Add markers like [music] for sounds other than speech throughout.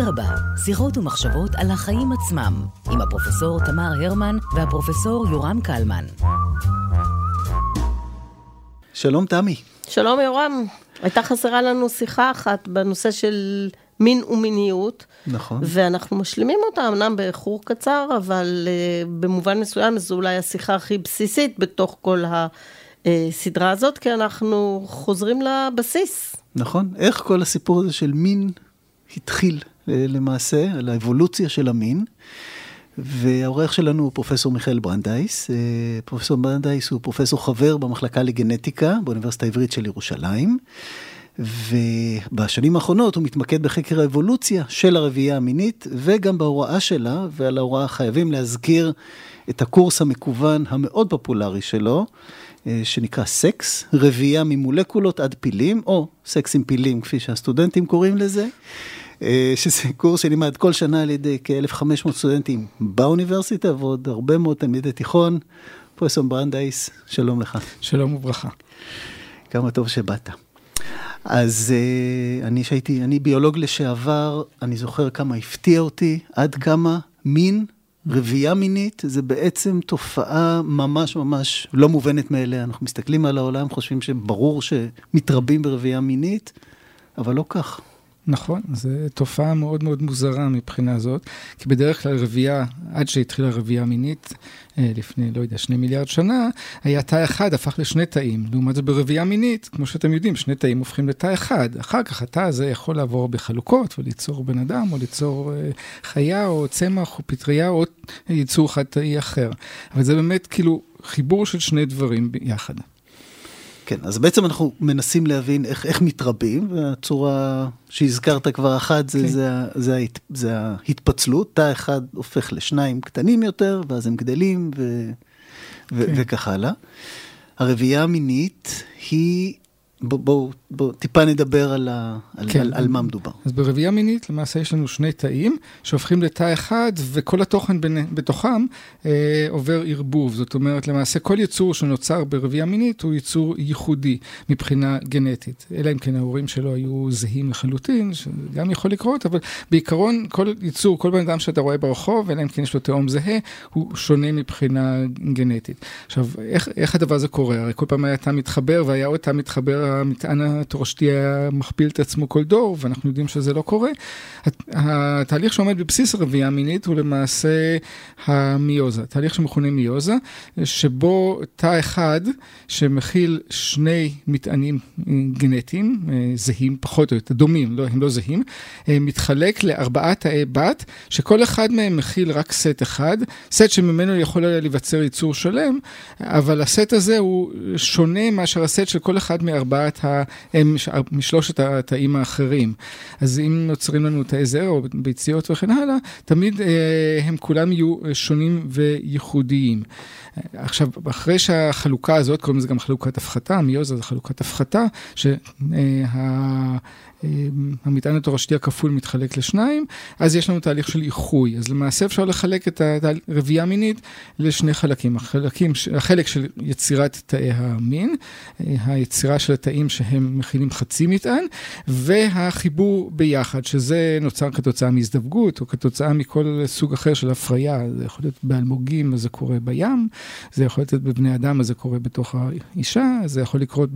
אדרבה, שיחות ומחשבות על החיים עצמם, עם הפרופסור תמר הרמן והפרופסור יורם קלמן. שלום תמי. שלום יורם, הייתה חסרה לנו שיחה אחת בנושא של מין ומיניות. נכון. ואנחנו משלימים אותה, אמנם באיחור קצר, אבל uh, במובן מסוים זו אולי השיחה הכי בסיסית בתוך כל הסדרה הזאת, כי אנחנו חוזרים לבסיס. נכון. איך כל הסיפור הזה של מין התחיל למעשה, על האבולוציה של המין. והאורח שלנו הוא פרופסור מיכאל ברנדייס. אה, פרופסור ברנדייס הוא פרופסור חבר במחלקה לגנטיקה באוניברסיטה העברית של ירושלים. ובשנים האחרונות הוא מתמקד בחקר האבולוציה של הרבייה המינית וגם בהוראה שלה, ועל ההוראה חייבים להזכיר את הקורס המקוון המאוד פופולרי שלו, אה, שנקרא סקס, רבייה ממולקולות עד פילים, או סקס עם פילים כפי שהסטודנטים קוראים לזה. אה, שזה קורס שנלמד כל שנה על ידי כ-1,500 סטודנטים באוניברסיטה ועוד הרבה מאוד תלמידי תיכון. פרופסור ברנדייס, שלום לך. שלום וברכה. כמה טוב שבאת. אז אה, אני שהייתי, אני ביולוג לשעבר, אני זוכר כמה הפתיע אותי, עד כמה מין, רבייה מינית, זה בעצם תופעה ממש ממש לא מובנת מאליה. אנחנו מסתכלים על העולם, חושבים שברור שמתרבים ברבייה מינית, אבל לא כך. נכון, זו תופעה מאוד מאוד מוזרה מבחינה זאת, כי בדרך כלל רבייה, עד שהתחילה רבייה מינית, אה, לפני, לא יודע, שני מיליארד שנה, היה תא אחד הפך לשני תאים. לעומת זאת ברבייה מינית, כמו שאתם יודעים, שני תאים הופכים לתא אחד. אחר כך התא הזה יכול לעבור בחלוקות וליצור בן אדם, או ליצור אה, חיה, או צמח, או פטריה, או ייצור חד-תאי אחר. אבל זה באמת כאילו חיבור של שני דברים ביחד. כן, אז בעצם אנחנו מנסים להבין איך, איך מתרבים, והצורה שהזכרת כבר אחת זה, כן. זה, זה, זה, זה ההתפצלות, תא אחד הופך לשניים קטנים יותר, ואז הם גדלים ו, ו, כן. וכך הלאה. הרביעייה המינית היא בואו בוא, בוא, טיפה נדבר על, ה, על, כן. על, על מה מדובר. אז ברבייה מינית למעשה יש לנו שני תאים שהופכים לתא אחד וכל התוכן בין, בתוכם אה, עובר ערבוב. זאת אומרת למעשה כל יצור שנוצר ברבייה מינית הוא יצור ייחודי מבחינה גנטית. אלא אם כן ההורים שלו היו זהים לחלוטין, שגם יכול לקרות, אבל בעיקרון כל יצור, כל בן אדם שאתה רואה ברחוב, אלא אם כן יש לו תאום זהה, הוא שונה מבחינה גנטית. עכשיו, איך, איך הדבר הזה קורה? הרי כל פעם היה תא מתחבר והיה עוד תא מתחבר המטען התורשתי היה מכפיל את עצמו כל דור, ואנחנו יודעים שזה לא קורה. התהליך שעומד בבסיס הרבייה המינית הוא למעשה המיוזה, תהליך שמכונה מיוזה, שבו תא אחד שמכיל שני מטענים גנטיים, זהים פחות או יותר, דומים, לא, הם לא זהים, מתחלק לארבעה תאי בת, שכל אחד מהם מכיל רק סט אחד, סט שממנו יכול להיווצר ייצור שלם, אבל הסט הזה הוא שונה מאשר הסט של כל אחד מארבעה. ארבעת ה... משלושת התאים האחרים. אז אם נוצרים לנו תאי זרע או ביציות וכן הלאה, תמיד אה, הם כולם יהיו שונים וייחודיים. עכשיו, אחרי שהחלוקה הזאת, קוראים לזה גם חלוקת הפחתה, מיוזה זה חלוקת הפחתה, שה... המטען התורשתי הכפול מתחלק לשניים, אז יש לנו תהליך של איחוי. אז למעשה אפשר לחלק את הרבייה המינית לשני חלקים. החלקים, החלק של יצירת תאי המין, היצירה של התאים שהם מכילים חצי מטען, והחיבור ביחד, שזה נוצר כתוצאה מהזדווגות, או כתוצאה מכל סוג אחר של הפריה. זה יכול להיות באלמוגים, אז זה קורה בים, זה יכול להיות בבני אדם, אז זה קורה בתוך האישה, זה יכול לקרות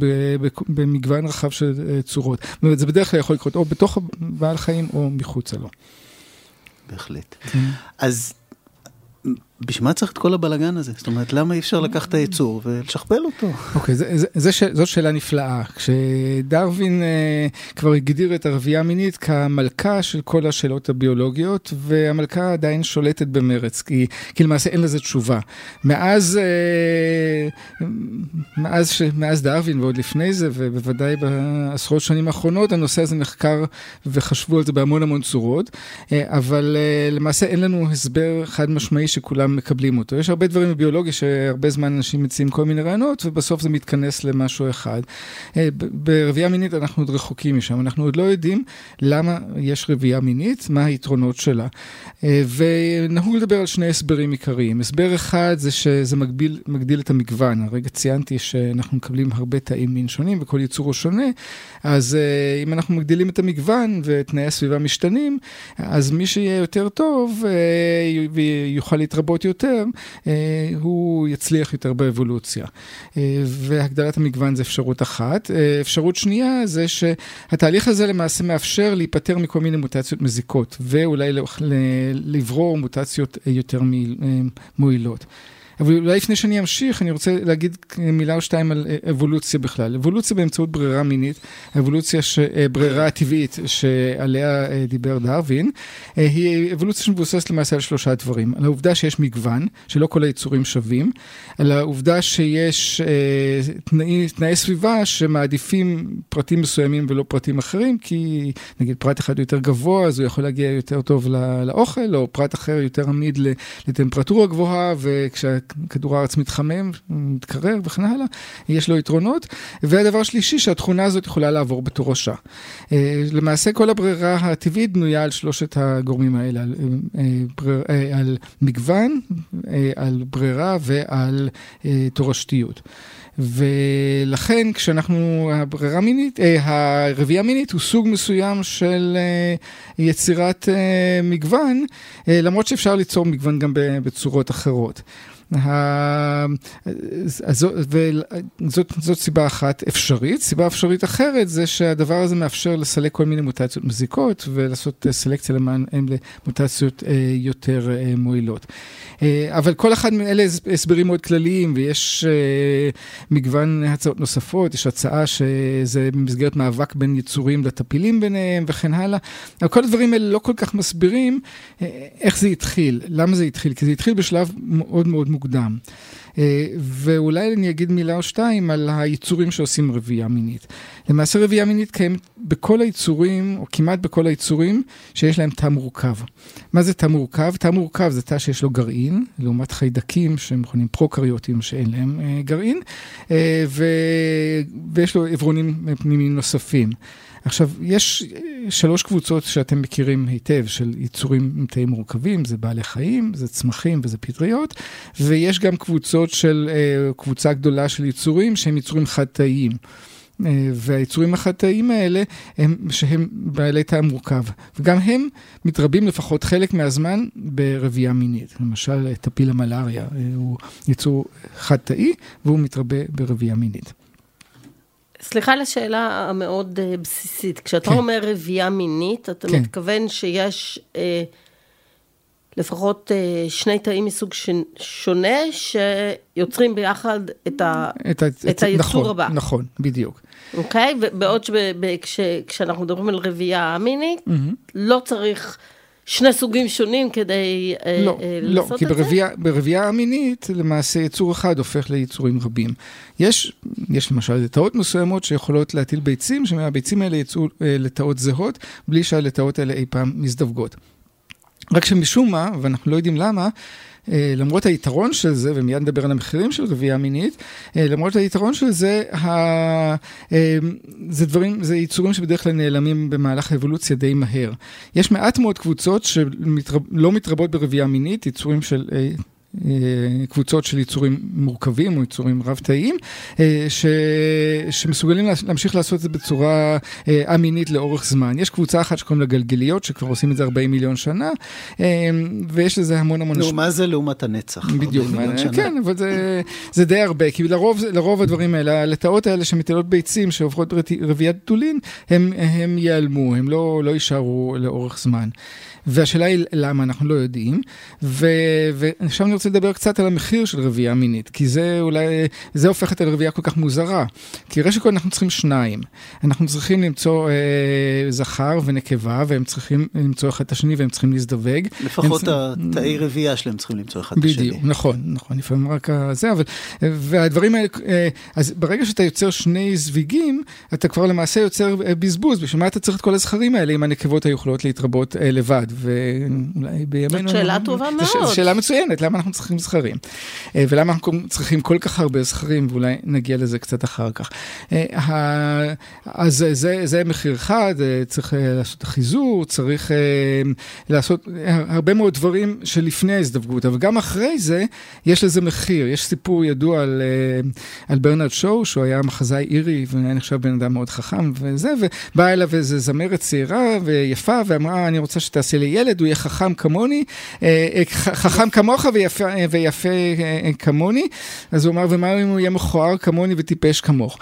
במגוון רחב של אה, צורות. זאת אומרת, זה בדרך כלל יכול לקרות או בתוך בעל חיים או מחוצה לו. בהחלט. כן. אז בשביל מה צריך את כל הבלגן הזה? זאת אומרת, למה אי אפשר לקחת את היצור ולשכפל אותו? אוקיי, okay, זאת שאלה נפלאה. כשדרווין uh, כבר הגדיר את הרבייה המינית כמלכה של כל השאלות הביולוגיות, והמלכה עדיין שולטת במרץ, כי, כי למעשה אין לזה תשובה. מאז, uh, מאז, ש, מאז דרווין ועוד לפני זה, ובוודאי בעשרות שנים האחרונות, הנושא הזה נחקר וחשבו על זה בהמון המון צורות, uh, אבל uh, למעשה אין לנו הסבר חד משמעי שכולם כולם מקבלים אותו. יש הרבה דברים בביולוגיה שהרבה זמן אנשים מציעים כל מיני רעיונות, ובסוף זה מתכנס למשהו אחד. אה, ברבייה מינית אנחנו עוד רחוקים משם, אנחנו עוד לא יודעים למה יש רבייה מינית, מה היתרונות שלה. אה, ונהוג לדבר על שני הסברים עיקריים. הסבר אחד זה שזה מגביל, מגדיל את המגוון. הרגע ציינתי שאנחנו מקבלים הרבה תאים מין שונים וכל יצור הוא שונה, אז אה, אם אנחנו מגדילים את המגוון ותנאי הסביבה משתנים, אז מי שיהיה יותר טוב ויוכל להתרבות יותר, הוא יצליח יותר באבולוציה. והגדלת המגוון זה אפשרות אחת. אפשרות שנייה זה שהתהליך הזה למעשה מאפשר להיפטר מכל מיני מוטציות מזיקות, ואולי לברור מוטציות יותר מועילות. אבל אולי לפני שאני אמשיך, אני רוצה להגיד מילה או שתיים על אבולוציה בכלל. אבולוציה באמצעות ברירה מינית, אבולוציה, ש... ברירה טבעית שעליה דיבר דרווין, היא אבולוציה שמבוססת למעשה על שלושה דברים. על העובדה שיש מגוון, שלא כל היצורים שווים, על העובדה שיש תנאי, תנאי סביבה שמעדיפים פרטים מסוימים ולא פרטים אחרים, כי נגיד פרט אחד יותר גבוה, אז הוא יכול להגיע יותר טוב לאוכל, או פרט אחר יותר עמיד לטמפרטורה גבוהה, וכשה... כדור הארץ מתחמם, מתקרר וכן הלאה, יש לו יתרונות. והדבר שלישי, שהתכונה הזאת יכולה לעבור בתורשה. אה, למעשה כל הברירה הטבעית בנויה על שלושת הגורמים האלה, על, אה, בריר, אה, על מגוון, על ברירה ועל תורשתיות. ולכן כשאנחנו, הברירה מינית, הרבייה מינית הוא סוג מסוים של יצירת מגוון, למרות שאפשר ליצור מגוון גם בצורות אחרות. זאת סיבה אחת אפשרית. סיבה אפשרית אחרת זה שהדבר הזה מאפשר לסלק כל מיני מוטציות מזיקות ולעשות סלקציה למען הם למוטציות אה, יותר אה, מועילות. אה, אבל כל אחד מאלה הסברים מאוד כלליים ויש מגוון הצעות נוספות, יש הצעה שזה במסגרת מאבק בין יצורים לטפילים ביניהם וכן הלאה. אבל כל הדברים האלה לא כל כך מסבירים איך זה התחיל, למה זה התחיל, כי זה התחיל בשלב מאוד מאוד מוקדם. מוקדם. אה, ואולי אני אגיד מילה או שתיים על היצורים שעושים רבייה מינית. למעשה רבייה מינית קיימת בכל היצורים, או כמעט בכל היצורים, שיש להם תא מורכב. מה זה תא מורכב? תא מורכב זה תא שיש לו גרעין, לעומת חיידקים שהם מכונים פרוקריוטים שאין להם אה, גרעין, אה, ו... ויש לו עברונים פנימיים נוספים. עכשיו, יש שלוש קבוצות שאתם מכירים היטב של יצורים עם תאים מורכבים, זה בעלי חיים, זה צמחים וזה פטריות, ויש גם קבוצות של, אה, קבוצה גדולה של יצורים שהם יצורים חד-תאיים. אה, והיצורים החד-תאיים האלה, הם, שהם בעלי תא מורכב, וגם הם מתרבים לפחות חלק מהזמן ברבייה מינית. למשל, טפיל המלאריה אה, הוא יצור חד-תאי, והוא מתרבה ברבייה מינית. סליחה על השאלה המאוד uh, בסיסית. כשאתה כן. אומר רבייה מינית, אתה כן. מתכוון שיש uh, לפחות uh, שני תאים מסוג ש... שונה, שיוצרים ביחד את, ה... את, ה... את, את היצור נכון, הבא. נכון, בדיוק. אוקיי? ובעוד שכשאנחנו מדברים על רבייה מינית, mm-hmm. לא צריך... שני סוגים שונים כדי אה, לא, אה, לא, לעשות את זה? לא, כי ברבייה המינית למעשה יצור אחד הופך ליצורים רבים. יש, יש למשל לטאות מסוימות שיכולות להטיל ביצים, שמהביצים האלה יצאו אה, לטאות זהות, בלי שהלטאות האלה אי פעם מזדווגות. רק שמשום מה, ואנחנו לא יודעים למה, למרות היתרון של זה, ומיד נדבר על המחירים של רבייה מינית, אה, למרות היתרון של זה, ה... אה, זה דברים, זה יצורים שבדרך כלל נעלמים במהלך האבולוציה די מהר. יש מעט מאוד קבוצות שלא מתרבות ברבייה מינית, יצורים של אה, קבוצות של יצורים מורכבים או יצורים רב-תאיים, אה, ש... שמסוגלים להמשיך לעשות את זה בצורה אה, א-מינית לאורך זמן. יש קבוצה אחת שקוראים לה גלגליות, שכבר עושים את זה 40 מיליון שנה, ויש לזה המון המון... נו, מה זה לעומת הנצח? בדיוק, כן, אבל זה, זה די הרבה, כי לרוב, לרוב הדברים האלה, הלטאות האלה שמטילות ביצים, שעוברות רביית בתולין, הם, הם ייעלמו, הם לא, לא יישארו לאורך זמן. והשאלה היא למה אנחנו לא יודעים, ועכשיו אני רוצה לדבר קצת על המחיר של רבייה מינית, כי זה אולי, זה הופך את הרבייה כל כך מוזרה. כי ראשית כל אנחנו צריכים שניים. אנחנו צריכים למצוא אה, זכר ונקבה, והם צריכים למצוא אחד את השני והם צריכים להזדווג. לפחות הם... התאי רבייה שלהם צריכים למצוא אחד את השני. בדיוק, נכון, נכון, לפעמים רק זה, אבל, והדברים האלה, אה, אז ברגע שאתה יוצר שני זוויגים, אתה כבר למעשה יוצר אה, בזבוז, בשביל מה אתה צריך את כל הזכרים האלה אם הנקבות היו יכולות להתרבות אה, לבד, ואולי בימינו... זאת שאלה טובה מאוד. זו שאלה מצוינת, למה אנחנו אנחנו צריכים זכרים. ולמה אנחנו צריכים כל כך הרבה זכרים, ואולי נגיע לזה קצת אחר כך. אז זה, זה מחיר אחד, צריך לעשות חיזור, צריך לעשות הרבה מאוד דברים שלפני ההזדווגות, אבל גם אחרי זה, יש לזה מחיר. יש סיפור ידוע על, על ברנרד שואו, שהוא היה מחזאי אירי, והיה נחשב בן אדם מאוד חכם וזה, ובאה אליו איזה זמרת צעירה ויפה, ואמרה, אני רוצה שתעשי לי ילד, הוא יהיה חכם כמוני, אה, אה, חכם כמוך ויפה, ויפה אה, כמוני. אז הוא אמר, ומה אם הוא יהיה מכוער כמוני וטיפש כמוך?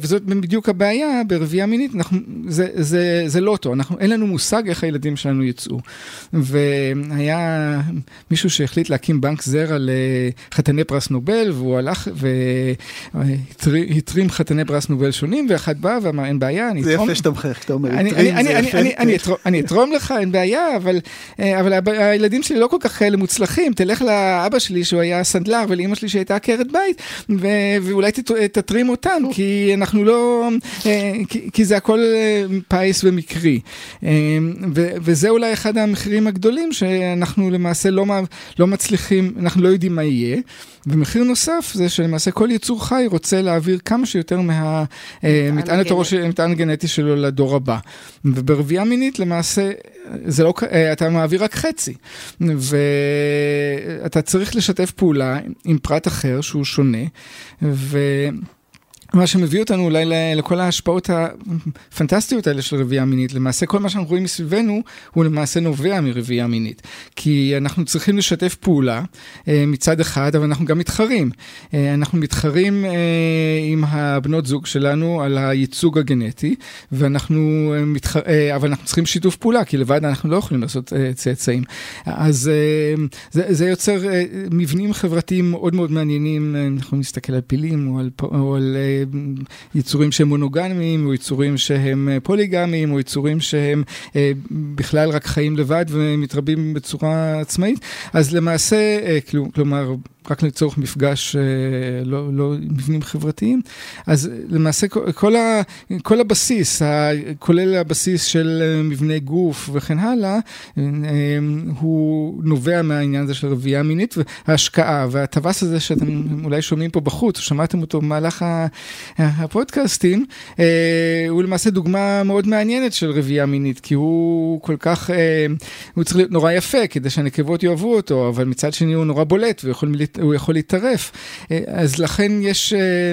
וזאת בדיוק הבעיה ברבייה מינית, אנחנו, זה, זה, זה לא אותו, אנחנו, אין לנו מושג איך הילדים שלנו יצאו. והיה מישהו שהחליט להקים בנק זרע לחתני פרס נובל, והוא הלך והתרים חתני פרס נובל שונים, ואחד בא ואמר, אין בעיה, אני אתרום... זה יפה שאתה מחייך, כשאתה אומר, התרים זה יפה. אני אתרום לך, אין בעיה, אבל, אבל הילדים שלי לא כל כך כאלה מוצלחים, תלך לאבא שלי שהוא היה סנדלר ולאמא שלי שהייתה עקרת בית, ואולי תתרים אותם, כי אנחנו לא, כי, כי זה הכל פיס ומקרי. וזה אולי אחד המחירים הגדולים שאנחנו למעשה לא, לא מצליחים, אנחנו לא יודעים מה יהיה. ומחיר נוסף זה שלמעשה כל יצור חי רוצה להעביר כמה שיותר מהמטען הגנטי שלו לדור הבא. וברבייה מינית למעשה, זה לא, אה, אתה מעביר רק חצי. ואתה צריך לשתף פעולה עם פרט אחר שהוא שונה, ו... מה שמביא אותנו אולי לכל ההשפעות הפנטסטיות האלה של רבייה מינית. למעשה כל מה שאנחנו רואים מסביבנו הוא למעשה נובע מרבייה מינית. כי אנחנו צריכים לשתף פעולה אה, מצד אחד, אבל אנחנו גם מתחרים. אה, אנחנו מתחרים אה, עם הבנות זוג שלנו על הייצוג הגנטי, ואנחנו מתח... אבל אנחנו צריכים שיתוף פעולה, כי לבד אנחנו לא יכולים לעשות צאצאים. אז זה, זה יוצר מבנים חברתיים מאוד מאוד מעניינים, אנחנו נסתכל על פילים או על... או על יצורים שהם מונוגמיים, או יצורים שהם אה, פוליגמיים, או יצורים שהם אה, בכלל רק חיים לבד ומתרבים בצורה עצמאית. אז למעשה, אה, כלומר, רק לצורך מפגש, אה, לא, לא מבנים חברתיים. אז למעשה כל, ה, כל הבסיס, כולל הבסיס של אה, מבני גוף וכן הלאה, אה, הוא נובע מהעניין הזה של רבייה מינית וההשקעה והטווס הזה שאתם אולי שומעים פה בחוץ, שמעתם אותו במהלך הפודקאסטים, הוא למעשה דוגמה מאוד מעניינת של רבייה מינית, כי הוא כל כך, הוא צריך להיות נורא יפה כדי שהנקבות יאהבו אותו, אבל מצד שני הוא נורא בולט ויכול הוא יכול להתערף. אה, אז לכן יש... אה,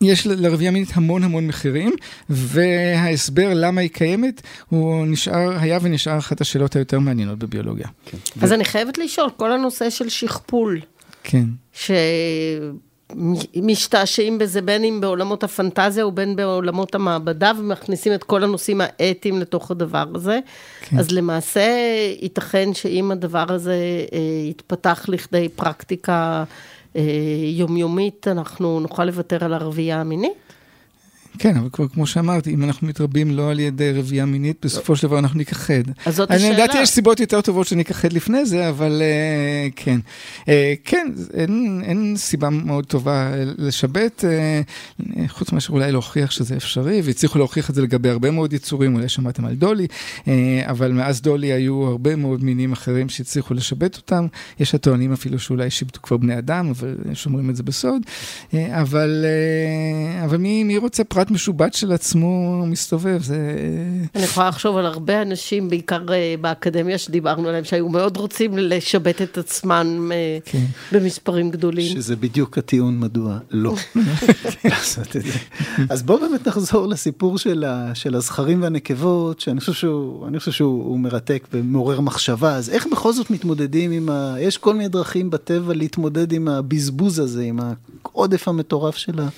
יש לרבייה מינית המון המון מחירים, וההסבר למה היא קיימת, הוא נשאר, היה ונשאר אחת השאלות היותר מעניינות בביולוגיה. כן. אז ו... אני חייבת לשאול, כל הנושא של שכפול. כן. ש... משתעשעים בזה בין אם בעולמות הפנטזיה ובין בעולמות המעבדה ומכניסים את כל הנושאים האתיים לתוך הדבר הזה. כן. אז למעשה ייתכן שאם הדבר הזה אה, יתפתח לכדי פרקטיקה אה, יומיומית, אנחנו נוכל לוותר על הרבייה המינית? כן, אבל כבר כמו שאמרתי, אם אנחנו מתרבים לא על ידי רבייה מינית, בסופו של דבר אנחנו ניכחד. אז זאת השאלה. אני לדעתי יש סיבות יותר טובות שניכחד לפני זה, אבל uh, כן. Uh, כן, אין, אין סיבה מאוד טובה לשבת, uh, חוץ מאשר אולי להוכיח שזה אפשרי, והצליחו להוכיח את זה לגבי הרבה מאוד יצורים, אולי שמעתם על דולי, uh, אבל מאז דולי היו הרבה מאוד מינים אחרים שהצליחו לשבת אותם. יש הטוענים אפילו שאולי שיבטו כבר בני אדם, אבל שומרים את זה בסוד. Uh, אבל, uh, אבל מי, מי רוצה פרט? פרט משובט של עצמו מסתובב, זה... אני יכולה לחשוב על הרבה אנשים, בעיקר אה, באקדמיה שדיברנו עליהם, שהיו מאוד רוצים לשבת את עצמם אה, כן. במספרים גדולים. שזה בדיוק הטיעון מדוע לא [laughs] לעשות את זה. אז בואו באמת נחזור לסיפור של, ה, של הזכרים והנקבות, שאני חושב שהוא, אני חושב שהוא מרתק ומעורר מחשבה. אז איך בכל זאת מתמודדים עם ה... יש כל מיני דרכים בטבע להתמודד עם הבזבוז הזה, עם העודף המטורף של ה...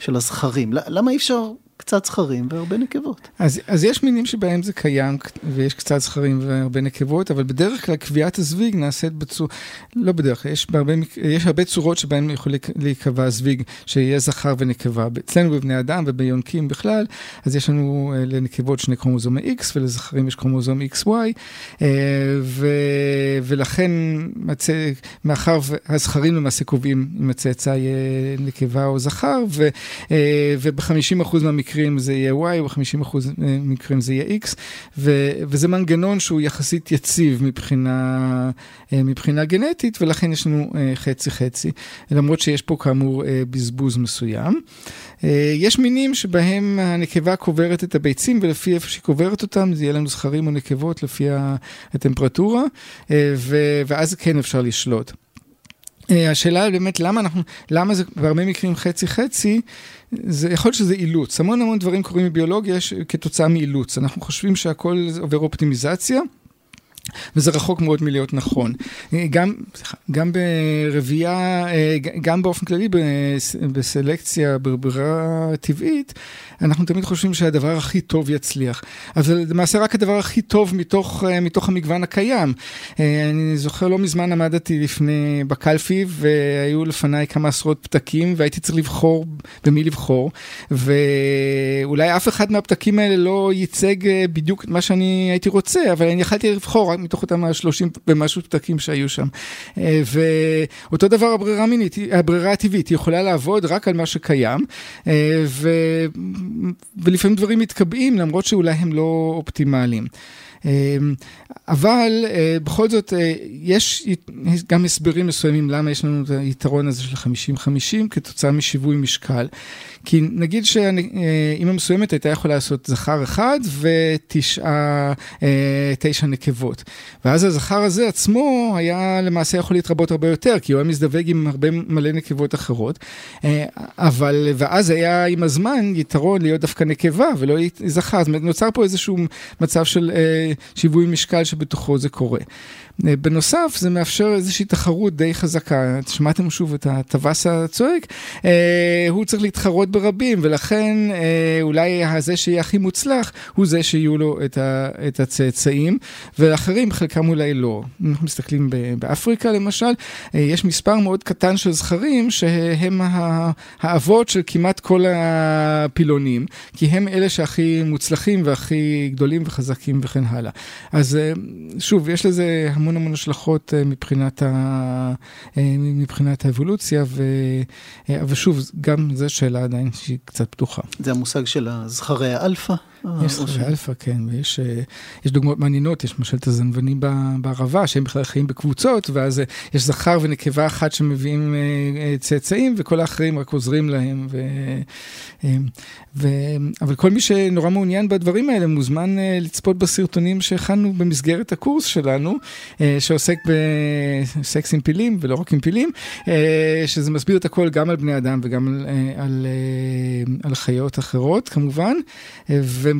של הזכרים. למה אי אפשר קצת זכרים והרבה נקבות. אז, אז יש מינים שבהם זה קיים ויש קצת זכרים והרבה נקבות, אבל בדרך כלל קביעת הזוויג נעשית בצורה, לא בדרך כלל, יש, בהרבה, יש הרבה צורות שבהן יכול להיקבע זוויג שיהיה זכר ונקבה. אצלנו בבני אדם וביונקים בכלל, אז יש לנו אה, לנקבות שני קרומוזומי X ולזכרים יש קרומוזום XY, אה, ו, ולכן מצא, מאחר והזכרים למעשה קובעים אם הצאצא יהיה נקבה או זכר, וב-50% מהמקרים מקרים זה יהיה Y, וב-50% מקרים זה יהיה X, ו, וזה מנגנון שהוא יחסית יציב מבחינה, מבחינה גנטית, ולכן יש לנו חצי-חצי, למרות שיש פה כאמור בזבוז מסוים. יש מינים שבהם הנקבה קוברת את הביצים, ולפי איפה שהיא קוברת אותם, זה יהיה לנו זכרים או נקבות לפי הטמפרטורה, ואז כן אפשר לשלוט. אה, השאלה היא באמת למה אנחנו, למה זה בהרבה מקרים חצי-חצי, זה יכול להיות שזה אילוץ. המון המון דברים קורים בביולוגיה כתוצאה מאילוץ. אנחנו חושבים שהכל עובר אופטימיזציה. וזה רחוק מאוד מלהיות נכון. גם, גם ברבייה, גם באופן כללי בסלקציה, בברירה טבעית, אנחנו תמיד חושבים שהדבר הכי טוב יצליח. אבל למעשה רק הדבר הכי טוב מתוך, מתוך המגוון הקיים. אני זוכר לא מזמן עמדתי לפני, בקלפי, והיו לפניי כמה עשרות פתקים, והייתי צריך לבחור במי לבחור, ואולי אף אחד מהפתקים האלה לא ייצג בדיוק מה שאני הייתי רוצה, אבל אני יכלתי לבחור רק מתוך אותם השלושים ומשהו פתקים שהיו שם. אה, ואותו דבר הברירה המינית, הברירה הטבעית, היא יכולה לעבוד רק על מה שקיים, אה, ו... ולפעמים דברים מתקבעים למרות שאולי הם לא אופטימליים. אמ, אבל אה, בכל זאת, אה, יש גם הסברים מסוימים למה יש לנו את היתרון הזה של 50-50 כתוצאה משיווי משקל. כי נגיד שאימא אה, מסוימת הייתה יכולה לעשות זכר אחד ותשעה, תשע נקבות. ואז הזכר הזה עצמו היה למעשה יכול להתרבות הרבה יותר, כי הוא היה מזדווג עם הרבה מלא נקבות אחרות. אבל, ואז היה עם הזמן יתרון להיות דווקא נקבה ולא זכר. זאת אומרת, נוצר פה איזשהו מצב של שיווי משקל שבתוכו זה קורה. אה, בנוסף, זה מאפשר איזושהי תחרות די חזקה. שמעתם שוב את הטווס הצועק? אה, הוא צריך להתחרות ברבים, ולכן אה, אולי זה שיהיה הכי מוצלח, הוא זה שיהיו לו את, הצאצאים, ואחרים חלקם אולי לא. אנחנו מסתכלים באפריקה למשל, יש מספר מאוד קטן של זכרים שהם האבות של כמעט כל הפילונים, כי הם אלה שהכי מוצלחים והכי גדולים וחזקים וכן הלאה. אז שוב, יש לזה המון המון השלכות אה, מבחינת, ה, אה, מבחינת האבולוציה, ו, אה, אבל שוב, גם זו שאלה עדיין שהיא קצת פתוחה. זה המושג של הזכרי האלפא? יש זכרי אלפא, כן, ויש דוגמאות מעניינות, יש למשל את הזנבנים בערבה, שהם בכלל חיים בקבוצות, ואז יש זכר ונקבה אחת שמביאים צאצאים, וכל האחרים רק עוזרים להם. ו, ו, אבל כל מי שנורא מעוניין בדברים האלה מוזמן לצפות בסרטונים שהכנו במסגרת הקורס שלנו, אה, שעוסק בסקס עם פילים, ולא רק עם פילים, אה, שזה מסביר את הכל גם על בני אדם וגם על, אה, על, על חיות אחרות כמובן,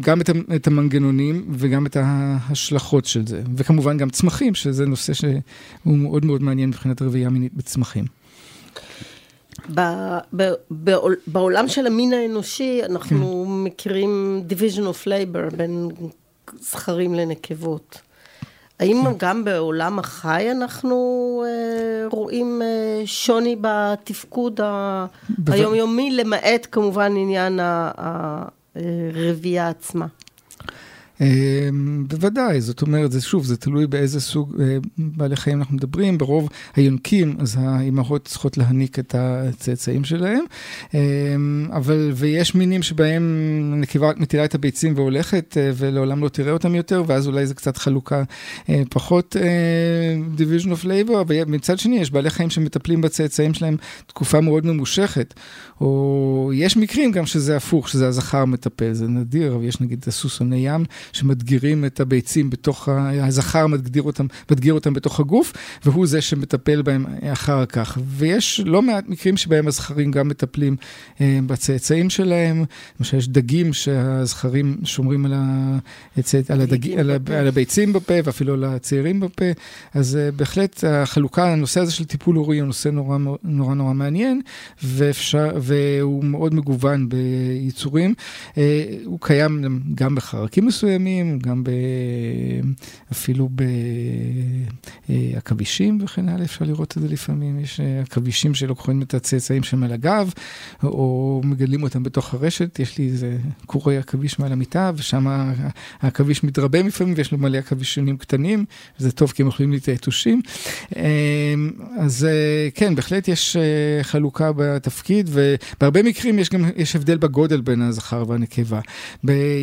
וגם את, את המנגנונים וגם את ההשלכות של זה, וכמובן גם צמחים, שזה נושא שהוא מאוד מאוד מעניין מבחינת רבייה מינית בצמחים. בעולם של המין האנושי אנחנו כן. מכירים division of labor בין זכרים לנקבות. האם כן. גם בעולם החי אנחנו אה, רואים אה, שוני בתפקוד ה... בו... היומיומי, למעט כמובן עניין הרבייה עצמה? אמ, בוודאי, זאת אומרת, זה שוב, זה תלוי באיזה סוג אה, בעלי חיים אנחנו מדברים. ברוב היונקים, אז האימהות צריכות להניק את הצאצאים שלהם. אמ, אבל, ויש מינים שבהם נקבה רק מטילה את הביצים והולכת, אה, ולעולם לא תראה אותם יותר, ואז אולי זה קצת חלוקה אה, פחות division of labor, אבל מצד שני, יש בעלי חיים שמטפלים בצאצאים שלהם תקופה מאוד ממושכת. או יש מקרים גם שזה הפוך, שזה הזכר מטפל, זה נדיר, אבל יש נגיד הסוסוני ים. שמדגירים את הביצים בתוך, הזכר מדגיר אותם, מדגיר אותם בתוך הגוף, והוא זה שמטפל בהם אחר כך. ויש לא מעט מקרים שבהם הזכרים גם מטפלים אה, בצאצאים שלהם, למשל יש דגים שהזכרים שומרים על, הצא, על, הדג, על, על הביצים בפה ואפילו על הצעירים בפה, אז אה, בהחלט החלוקה, הנושא הזה של טיפול הורי הוא נושא נורא נורא, נורא מעניין, ואפשר, והוא מאוד מגוון ביצורים. אה, הוא קיים גם בחרקים מסוימים. גם ב... אפילו בעכבישים וכן הלאה, אפשר לראות את זה לפעמים. יש עכבישים שלוקחים את הצאצאים שלהם על הגב, או מגדלים אותם בתוך הרשת. יש לי איזה קורי עכביש מעל המיטה, ושם העכביש מתרבה לפעמים, ויש לו מלא עכבישונים קטנים, זה טוב כי הם אוכלים לי את היתושים. אז כן, בהחלט יש חלוקה בתפקיד, ובהרבה מקרים יש גם, יש הבדל בגודל בין הזכר והנקבה.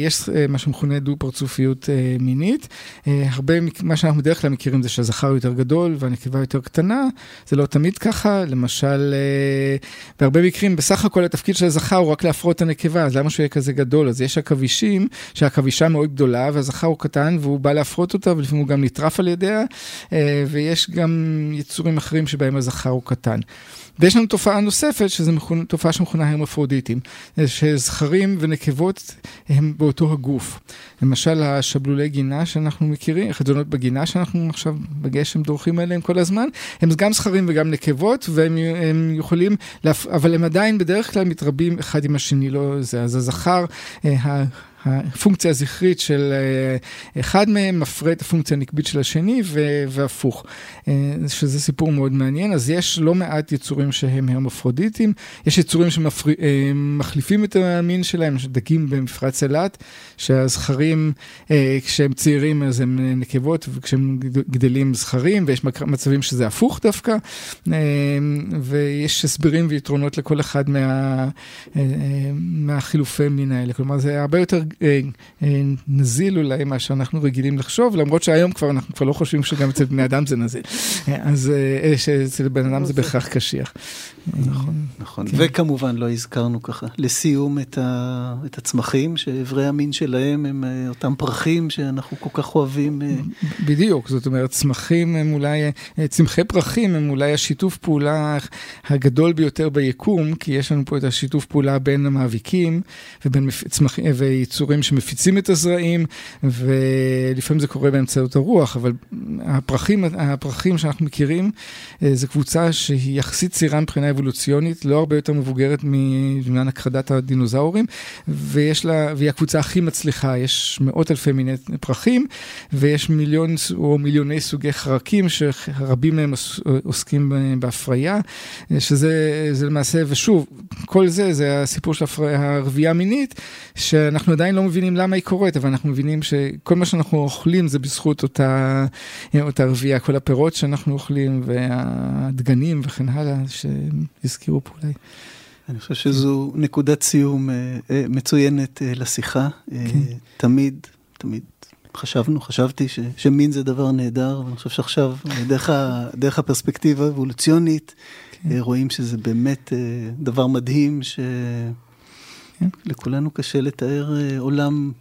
יש מה שמכונה דו-פרצופיות מינית. הרבה, מה שאנחנו בדרך כלל מכירים זה שהזכר יותר גדול והנקבה יותר קטנה, זה לא תמיד ככה, למשל, בהרבה מקרים, בסך הכל התפקיד של הזכר הוא רק להפרות את הנקבה, אז למה שהוא יהיה כזה גדול? אז יש עכבישים שהעכבישה מאוד גדולה והזכר הוא קטן והוא בא להפרות אותה ולפעמים הוא גם נטרף על ידיה, ויש גם יצורים אחרים שבהם הזכר הוא קטן. ויש לנו תופעה נוספת, שזו תופעה שמכונה הרמפרודיטים, שזכרים ונקבות הם באותו הגוף. למשל, השבלולי גינה שאנחנו מכירים, החדונות בגינה שאנחנו עכשיו בגשם דורכים עליהם כל הזמן, הם גם זכרים וגם נקבות, והם יכולים, אבל הם עדיין בדרך כלל מתרבים אחד עם השני, לא זה. אז הזכר, הפונקציה הזכרית של אחד מהם מפרה את הפונקציה הנקבית של השני והפוך, שזה סיפור מאוד מעניין. אז יש לא מעט יצורים שהם הרמפרודיטים, יש יצורים שמחליפים את המין שלהם, דגים במפרץ אילת, שהזכרים כשהם צעירים אז הם נקבות וכשהם גדלים זכרים, ויש מצבים שזה הפוך דווקא, ויש הסברים ויתרונות לכל אחד מה, מהחילופי מין האלה, כלומר זה הרבה יותר נזיל אולי מה שאנחנו רגילים לחשוב, למרות שהיום כבר אנחנו כבר לא חושבים שגם אצל בני אדם זה נזיל, אז שאצל בן אדם זה בהכרח קשיח. נכון, נכון, וכמובן לא הזכרנו ככה לסיום את הצמחים, שאיברי המין שלהם הם אותם פרחים שאנחנו כל כך אוהבים. בדיוק, זאת אומרת צמחים הם אולי, צמחי פרחים הם אולי השיתוף פעולה הגדול ביותר ביקום, כי יש לנו פה את השיתוף פעולה בין המאביקים ובין צמחים ויצורים. יצורים שמפיצים את הזרעים, ולפעמים זה קורה באמצעות הרוח, אבל הפרחים, הפרחים שאנחנו מכירים, זו קבוצה שהיא יחסית צעירה מבחינה אבולוציונית, לא הרבה יותר מבוגרת מזמן הכחדת הדינוזאורים, ויש לה, והיא הקבוצה הכי מצליחה, יש מאות אלפי מיני פרחים, ויש מיליון או מיליוני סוגי חרקים, שרבים מהם עוסקים בהפריה, שזה למעשה, ושוב, כל זה, זה הסיפור של הרבייה המינית, שאנחנו עדיין לא מבינים למה היא קורית, אבל אנחנו מבינים שכל מה שאנחנו אוכלים זה בזכות אותה, אותה רבייה, כל הפירות שאנחנו אוכלים והדגנים וכן הלאה, שהזכירו פה אולי. אני חושב שזו נקודת סיום מצוינת לשיחה. כן. תמיד, תמיד חשבנו, חשבתי ש, שמין זה דבר נהדר, ואני חושב שעכשיו, דרך, ה, דרך הפרספקטיבה האבולוציונית, כן. רואים שזה באמת דבר מדהים, ש... לכולנו קשה לתאר עולם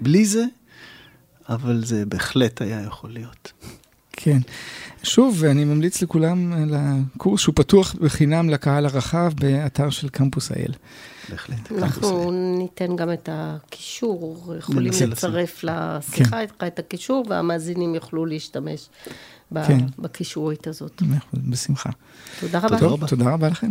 בלי זה, אבל זה בהחלט היה יכול להיות. כן. שוב, אני ממליץ לכולם על הקורס שהוא פתוח בחינם לקהל הרחב באתר של קמפוס האל. בהחלט. אנחנו ניתן גם את הקישור, יכולים לצרף לשיחה כן. איתך את הקישור, והמאזינים יוכלו להשתמש כן. בקישורית הזאת. בשמחה. תודה רבה. תודה רבה, תודה רבה לכם.